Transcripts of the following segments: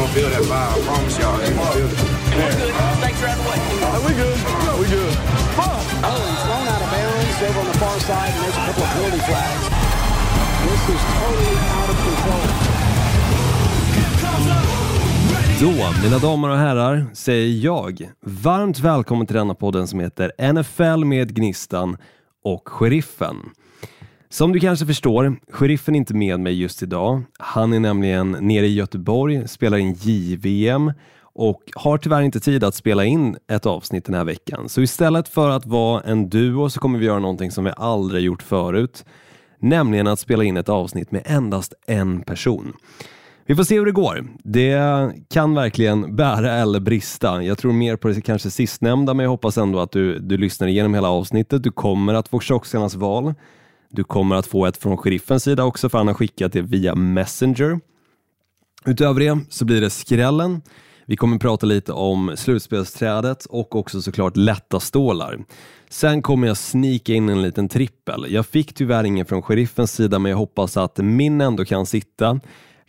gonna feel that vibe. I promise y'all, they gonna feel it. Thanks for having way. we good. We good. Oh, he's thrown out of bounds over on the far side, and there's a couple of penalty flags. This is totally out of control. Då, mina damer och herrar, säger jag varmt välkommen till denna podden som heter NFL med Gnistan och Sheriffen. Som du kanske förstår, Sheriffen är inte med mig just idag. Han är nämligen nere i Göteborg, spelar in JVM och har tyvärr inte tid att spela in ett avsnitt den här veckan. Så istället för att vara en duo så kommer vi göra någonting som vi aldrig gjort förut, nämligen att spela in ett avsnitt med endast en person. Vi får se hur det går. Det kan verkligen bära eller brista. Jag tror mer på det kanske sistnämnda, men jag hoppas ändå att du, du lyssnar igenom hela avsnittet. Du kommer att få tjocksarnas val. Du kommer att få ett från sheriffens sida också, för han har skickat det via Messenger. Utöver det så blir det skrällen. Vi kommer prata lite om slutspelsträdet och också såklart lätta stålar. Sen kommer jag snika in en liten trippel. Jag fick tyvärr ingen från sheriffens sida, men jag hoppas att min ändå kan sitta.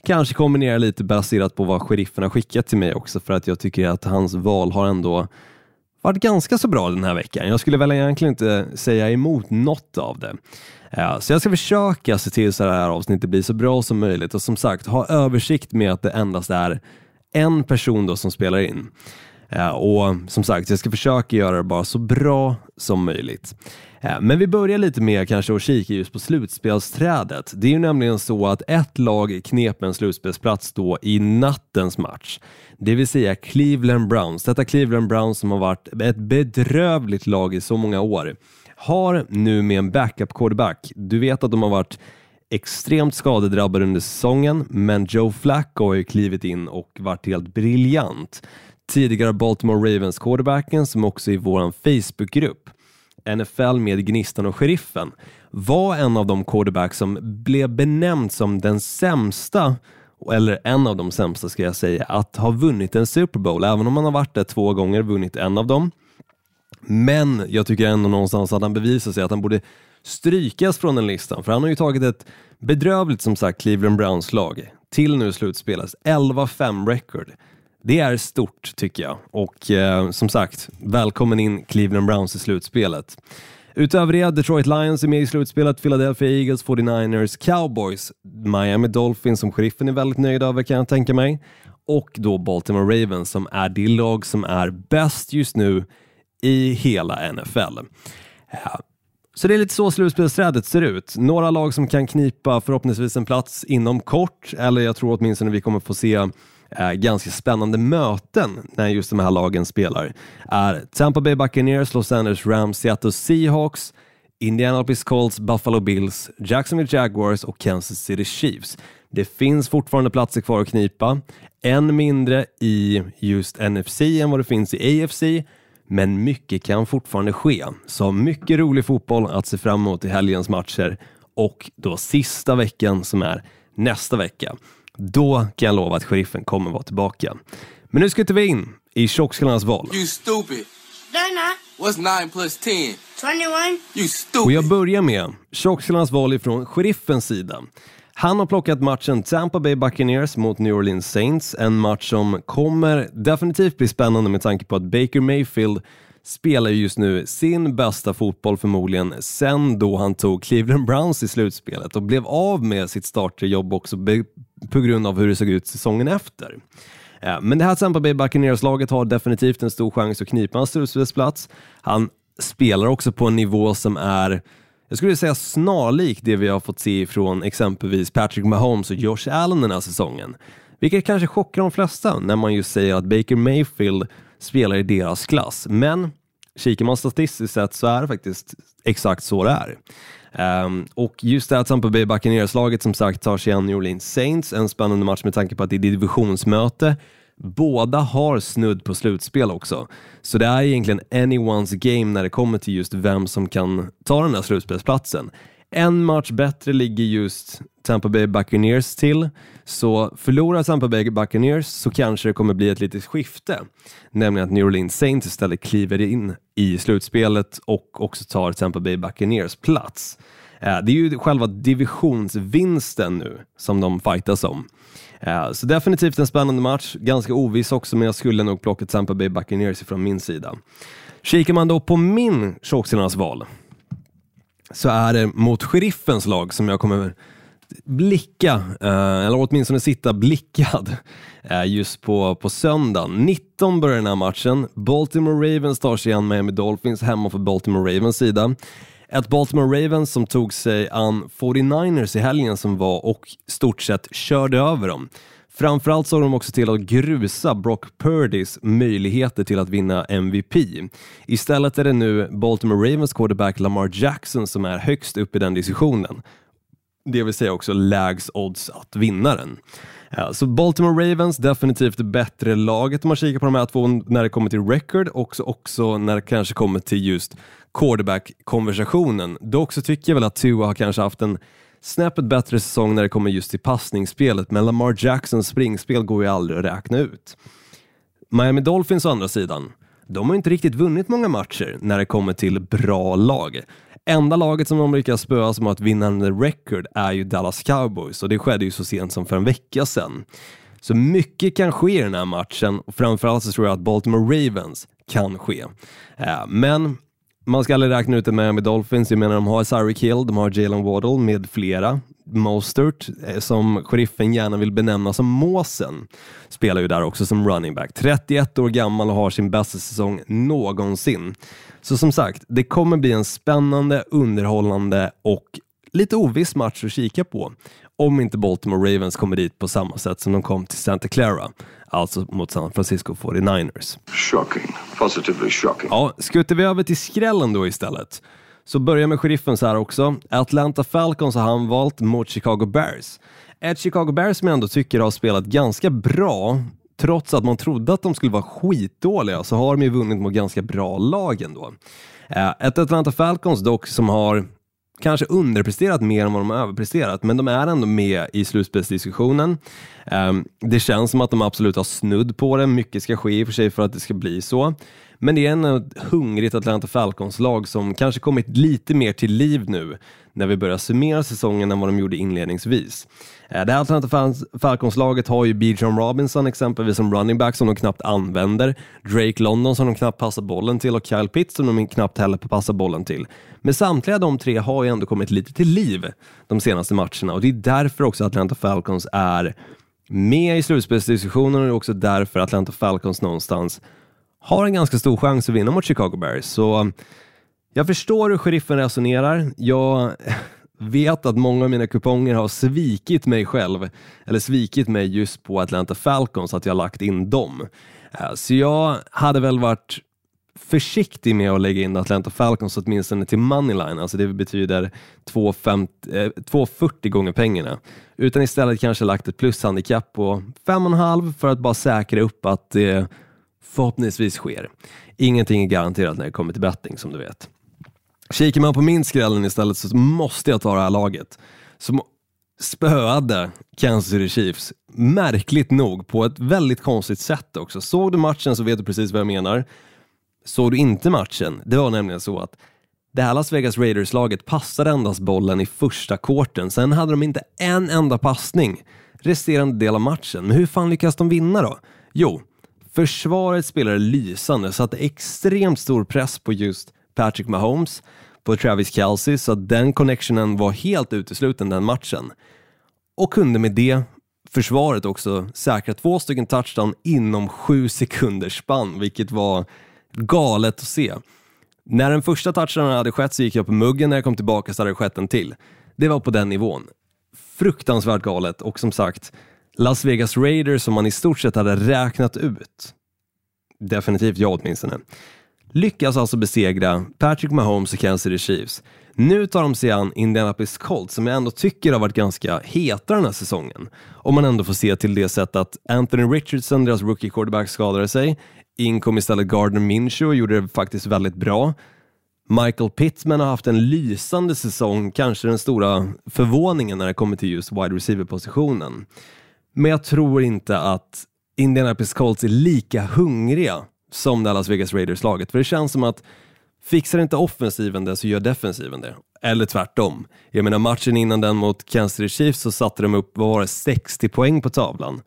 Kanske kombinera lite baserat på vad sheriffen har skickat till mig också, för att jag tycker att hans val har ändå varit ganska så bra den här veckan. Jag skulle väl egentligen inte säga emot något av det. Så jag ska försöka se till så att det här avsnittet blir så bra som möjligt och som sagt ha översikt med att det endast är en person då som spelar in. Eh, och som sagt, jag ska försöka göra det bara så bra som möjligt. Eh, men vi börjar lite med kanske att kika just på slutspelsträdet. Det är ju nämligen så att ett lag knep en slutspelsplats då i nattens match. Det vill säga Cleveland Browns. Detta Cleveland Browns som har varit ett bedrövligt lag i så många år har nu med en backup quarterback. Du vet att de har varit extremt skadedrabbade under säsongen, men Joe Flacco har ju klivit in och varit helt briljant. Tidigare Baltimore Ravens quarterbacken som också i vår Facebookgrupp NFL med Gnistan och Sheriffen var en av de quarterbacks som blev benämnd som den sämsta eller en av de sämsta ska jag säga, att ha vunnit en Super Bowl, även om han har varit där två gånger, vunnit en av dem. Men jag tycker ändå någonstans att han bevisar sig att han borde strykas från den listan, för han har ju tagit ett bedrövligt som sagt Cleveland Browns-lag till nu slutspelas 11-5 record. Det är stort tycker jag och eh, som sagt, välkommen in Cleveland Browns i slutspelet. Utöver det, Detroit Lions är med i slutspelet, Philadelphia Eagles, 49ers, Cowboys, Miami Dolphins som sheriffen är väldigt nöjd över kan jag tänka mig och då Baltimore Ravens som är det lag som är bäst just nu i hela NFL. Ja. Så det är lite så slutspelsträdet ser ut. Några lag som kan knipa förhoppningsvis en plats inom kort, eller jag tror åtminstone vi kommer få se eh, ganska spännande möten när just de här lagen spelar. Är Tampa Bay Buccaneers, Los Angeles Rams, Seattle Seahawks, Indianapolis Colts, Buffalo Bills, Jacksonville Jaguars och Kansas City Chiefs. Det finns fortfarande platser kvar att knipa, än mindre i just NFC än vad det finns i AFC, men mycket kan fortfarande ske. Så mycket rolig fotboll att se fram emot i helgens matcher och då sista veckan som är nästa vecka. Då kan jag lova att sheriffen kommer vara tillbaka. Men nu ska vi in i tjockskallarnas val. You stupid. What's 9 plus 10? 21. You Och stupid. jag börjar med tjockskallarnas val ifrån sheriffens sida. Han har plockat matchen Tampa Bay Buccaneers mot New Orleans Saints, en match som kommer definitivt bli spännande med tanke på att Baker Mayfield spelar just nu sin bästa fotboll förmodligen sen då han tog Cleveland Browns i slutspelet och blev av med sitt starterjobb också på grund av hur det såg ut säsongen efter. Eh, men det här Tampa Bay Buccaneers-laget har definitivt en stor chans att knipa en slutspelsplats. Han spelar också på en nivå som är jag skulle säga snarlik det vi har fått se från exempelvis Patrick Mahomes och Josh Allen den här säsongen. Vilket kanske chockar de flesta när man just säger att Baker Mayfield spelar i deras klass. Men kikar man statistiskt sett så är det faktiskt exakt så det är. Um, och just det här Tampa Bay Buccaneers-laget som sagt tar sig an New Orleans Saints, en spännande match med tanke på att det är divisionsmöte. Båda har snudd på slutspel också, så det är egentligen anyone's game när det kommer till just vem som kan ta den här slutspelsplatsen. En match bättre ligger just Tampa Bay Buccaneers till, så förlorar Tampa Bay Buccaneers så kanske det kommer bli ett litet skifte, nämligen att New Orleans Saints istället kliver in i slutspelet och också tar Tampa Bay Buccaneers plats. Eh, det är ju själva divisionsvinsten nu som de fightas om. Eh, så definitivt en spännande match, ganska oviss också, men jag skulle nog plocka Tampa Bay Buccaneers från min sida. Kikar man då på min tjockskallarnas val så är det mot sheriffens lag som jag kommer blicka, eh, eller åtminstone sitta blickad eh, just på, på söndag. 19 börjar den här matchen. Baltimore Ravens tar sig an Miami Dolphins hemma för Baltimore Ravens sida. Ett Baltimore Ravens som tog sig an 49ers i helgen som var och stort sett körde över dem. Framförallt såg de också till att grusa Brock Purdys möjligheter till att vinna MVP. Istället är det nu Baltimore Ravens quarterback Lamar Jackson som är högst upp i den diskussionen. Det vill säga också lägst odds att vinna den. Så Baltimore Ravens, definitivt det bättre laget om man kikar på de här två när det kommer till record och också när det kanske kommer till just quarterback-konversationen. Dock så tycker jag väl att Tua har kanske haft en snäppet bättre säsong när det kommer just till passningsspelet, men Lamar Jacksons springspel går ju aldrig att räkna ut. Miami Dolphins å andra sidan, de har inte riktigt vunnit många matcher när det kommer till bra lag. Enda laget som de lyckas spöa som har ett vinnande record är ju Dallas Cowboys och det skedde ju så sent som för en vecka sedan. Så mycket kan ske i den här matchen och framförallt så tror jag att Baltimore Ravens kan ske. Eh, men man ska aldrig räkna ut en Miami Dolphins. Jag menar, de har Tyreek Hill, de har Jalen Waddle med flera. Mostert, eh, som sheriffen gärna vill benämna som måsen, spelar ju där också som running back. 31 år gammal och har sin bästa säsong någonsin. Så som sagt, det kommer bli en spännande, underhållande och lite oviss match att kika på om inte Baltimore Ravens kommer dit på samma sätt som de kom till Santa Clara, alltså mot San Francisco 49ers. Shocking. Positively shocking. Ja, skuttar vi över till skrällen då istället. Så börjar med sheriffen så här också. Atlanta Falcons har han valt mot Chicago Bears. Ett Chicago Bears som jag ändå tycker har spelat ganska bra, trots att man trodde att de skulle vara skitdåliga, så har de ju vunnit mot ganska bra lag ändå. Eh, ett Atlanta Falcons dock som har kanske underpresterat mer än vad de har överpresterat, men de är ändå med i slutspelsdiskussionen. Ehm, det känns som att de absolut har snudd på det. Mycket ska ske i och för sig för att det ska bli så. Men det är en ett hungrigt Atlanta Falcons-lag som kanske kommit lite mer till liv nu när vi börjar summera säsongen än vad de gjorde inledningsvis. Eh, det här Atlanta Falcons-laget har ju Bijan Robinson exempelvis som running back som de knappt använder, Drake London som de knappt passar bollen till och Kyle Pitts som de knappt heller passar bollen till. Men samtliga de tre har ju ändå kommit lite till liv de senaste matcherna och det är därför också Atlanta Falcons är med i slutspelsdiskussionen och det är också därför Atlanta Falcons någonstans har en ganska stor chans att vinna mot Chicago Bears. Så um, jag förstår hur sheriffen resonerar. Jag vet att många av mina kuponger har svikit mig själv, eller svikit mig just på Atlanta Falcons, att jag lagt in dem. Eh, så jag hade väl varit försiktig med att lägga in Atlanta Falcons åtminstone till moneyline, alltså det betyder 2,40 eh, gånger pengarna. Utan istället kanske lagt ett plushandikapp på 5,5 för att bara säkra upp att det förhoppningsvis sker. Ingenting är garanterat när det kommer till betting som du vet. Kikar man på min skrällen istället så måste jag ta det här laget som spöade Kansas City Chiefs, märkligt nog, på ett väldigt konstigt sätt också. Såg du matchen så vet du precis vad jag menar. Såg du inte matchen, det var nämligen så att det här Las Vegas Raiders-laget passade endast bollen i första korten, sen hade de inte en enda passning resterande del av matchen. Men hur fan lyckas de vinna då? Jo, försvaret spelade lysande, satte extremt stor press på just Patrick Mahomes, på Travis Kelce, så att den connectionen var helt utesluten den matchen. Och kunde med det försvaret också säkra två stycken touchdown inom sju sekunders spann, vilket var galet att se. När den första touchdownen hade skett så gick jag på muggen, när jag kom tillbaka så hade det skett en till. Det var på den nivån. Fruktansvärt galet och som sagt, Las Vegas Raiders som man i stort sett hade räknat ut, definitivt jag åtminstone, lyckas alltså besegra Patrick Mahomes och Kansas City Chiefs. Nu tar de sig an Indianapolis Colts som jag ändå tycker har varit ganska heta den här säsongen. Om man ändå får se till det sätt att Anthony Richardson, deras rookie quarterback, skadade sig. In kom istället Gardner Minshew och gjorde det faktiskt väldigt bra. Michael Pittman har haft en lysande säsong, kanske den stora förvåningen när det kommer till just wide receiver-positionen. Men jag tror inte att Indianapolis Colts är lika hungriga som Dallas Vegas Raiders-laget. För det känns som att Fixar inte offensiven det så gör defensiven det. Eller tvärtom. Jag menar matchen innan den mot Kansas City Chiefs så satte de upp, vad var det, 60 poäng på tavlan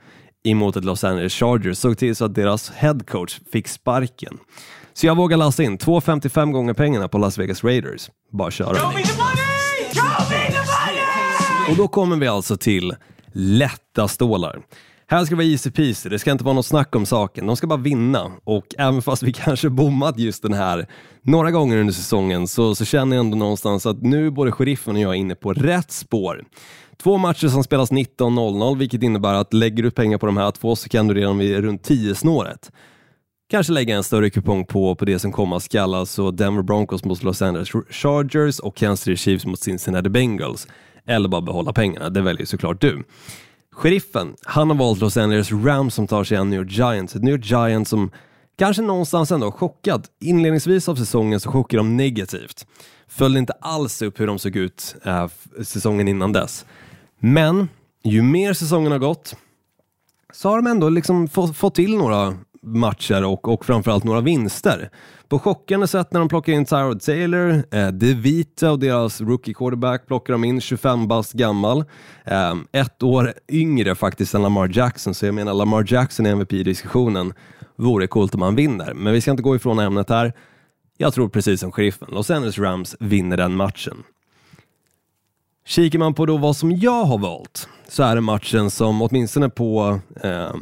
emot ett Los Angeles Chargers. Såg till så att deras headcoach fick sparken. Så jag vågar lassa in 2,55 gånger pengarna på Las Vegas Raiders. Bara köra. Och då kommer vi alltså till lätta stålar. Här ska det vara easy peasy, det ska inte vara något snack om saken. De ska bara vinna och även fast vi kanske bommat just den här några gånger under säsongen så, så känner jag ändå någonstans att nu är både sheriffen och jag inne på rätt spår. Två matcher som spelas 19.00 vilket innebär att lägger du pengar på de här två så kan du redan vid runt 10-snåret kanske lägga en större kupong på, på det som komma skall, alltså Denver Broncos mot Los Angeles Chargers och Kansas City Chiefs mot Cincinnati Bengals. Eller bara behålla pengarna, det väljer såklart du. Sheriffen, han har valt Los Angeles Rams som tar sig an New York Giants. Ett New York Giants som kanske någonstans ändå chockat. Inledningsvis av säsongen så chockade de negativt. Följde inte alls upp hur de såg ut äh, säsongen innan dess. Men ju mer säsongen har gått så har de ändå liksom fått, fått till några matcher och, och framförallt några vinster. På chockande sätt när de plockar in Tyrod Taylor, eh, DeVita och deras rookie quarterback plockar de in 25 bast gammal. Eh, ett år yngre faktiskt än Lamar Jackson, så jag menar Lamar Jackson i MVP-diskussionen vore coolt om han vinner. Men vi ska inte gå ifrån ämnet här. Jag tror precis som sheriffen, Los Angeles Rams vinner den matchen. Kikar man på då vad som jag har valt så är det matchen som åtminstone på eh,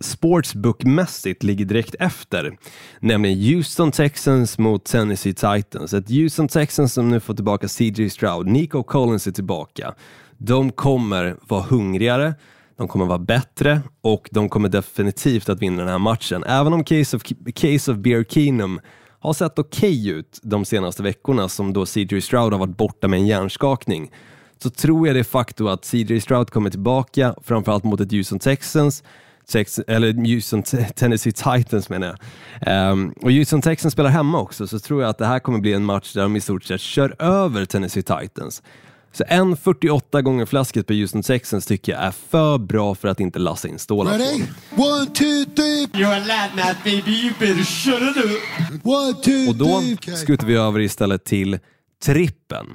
sportsbookmässigt ligger direkt efter, nämligen Houston Texans mot Tennessee Titans. Ett Houston Texans som nu får tillbaka CJ Stroud, Nico Collins är tillbaka. De kommer vara hungrigare, de kommer vara bättre och de kommer definitivt att vinna den här matchen. Även om Case of, case of Beer Keenum har sett okej okay ut de senaste veckorna som då CJ Stroud har varit borta med en hjärnskakning så tror jag de facto att CJ Stroud kommer tillbaka, framförallt mot ett Houston Texans Tex eller Houston Tennessee Titans menar jag. Um, och Houston Texans spelar hemma också, så tror jag att det här kommer bli en match där de i stort sett kör över Tennessee Titans. Så 1,48 gånger flasket på Houston Texans tycker jag är för bra för att inte lassa in stålar Ready? One, two, three. You're a lad baby, you better shut it up. One, two, Och då skutar vi över istället till trippen.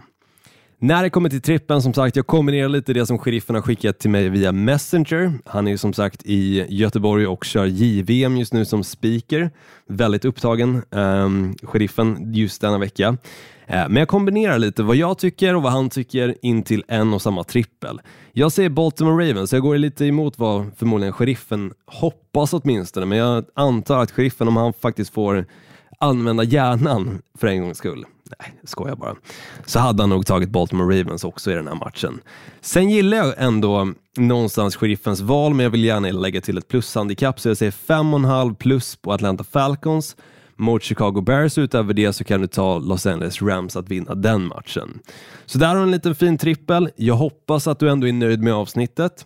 När det kommer till trippen, som sagt, jag kombinerar lite det som sheriffen har skickat till mig via Messenger. Han är ju som sagt i Göteborg och kör JVM just nu som speaker. Väldigt upptagen, um, sheriffen, just denna vecka. Uh, men jag kombinerar lite vad jag tycker och vad han tycker in till en och samma trippel. Jag säger Baltimore Ravens, jag går lite emot vad förmodligen sheriffen hoppas åtminstone, men jag antar att sheriffen, om han faktiskt får använda hjärnan för en gångs skull, nej, skojar bara, så hade han nog tagit Baltimore Ravens också i den här matchen. Sen gillar jag ändå någonstans sheriffens val, men jag vill gärna lägga till ett plushandikapp, så jag säger 5,5 plus på Atlanta Falcons mot Chicago Bears. Utöver det så kan du ta Los Angeles Rams att vinna den matchen. Så där har du en liten fin trippel. Jag hoppas att du ändå är nöjd med avsnittet.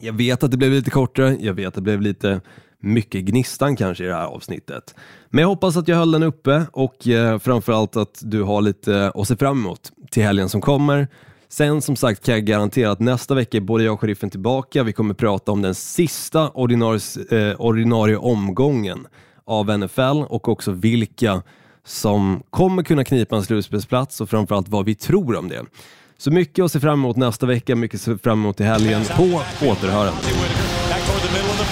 Jag vet att det blev lite kortare, jag vet att det blev lite mycket gnistan kanske i det här avsnittet. Men jag hoppas att jag höll den uppe och eh, framförallt att du har lite att se fram emot till helgen som kommer. Sen som sagt kan jag garantera att nästa vecka är både jag och sheriffen tillbaka. Vi kommer prata om den sista ordinarie, eh, ordinarie omgången av NFL och också vilka som kommer kunna knipa en slutspelsplats och framförallt vad vi tror om det. Så mycket att se fram emot nästa vecka, mycket att se fram emot i helgen. På återhörande.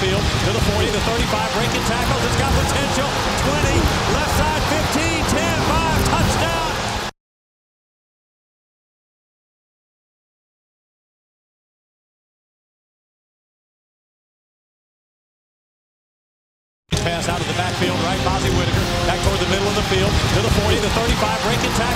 Field to the 40, the 35, breaking tackles. It's got potential. 20, left side, 15, 10, 5, touchdown. Pass out of the backfield, right? Bozzy Whitaker back toward the middle of the field to the 40, the 35, breaking tackles.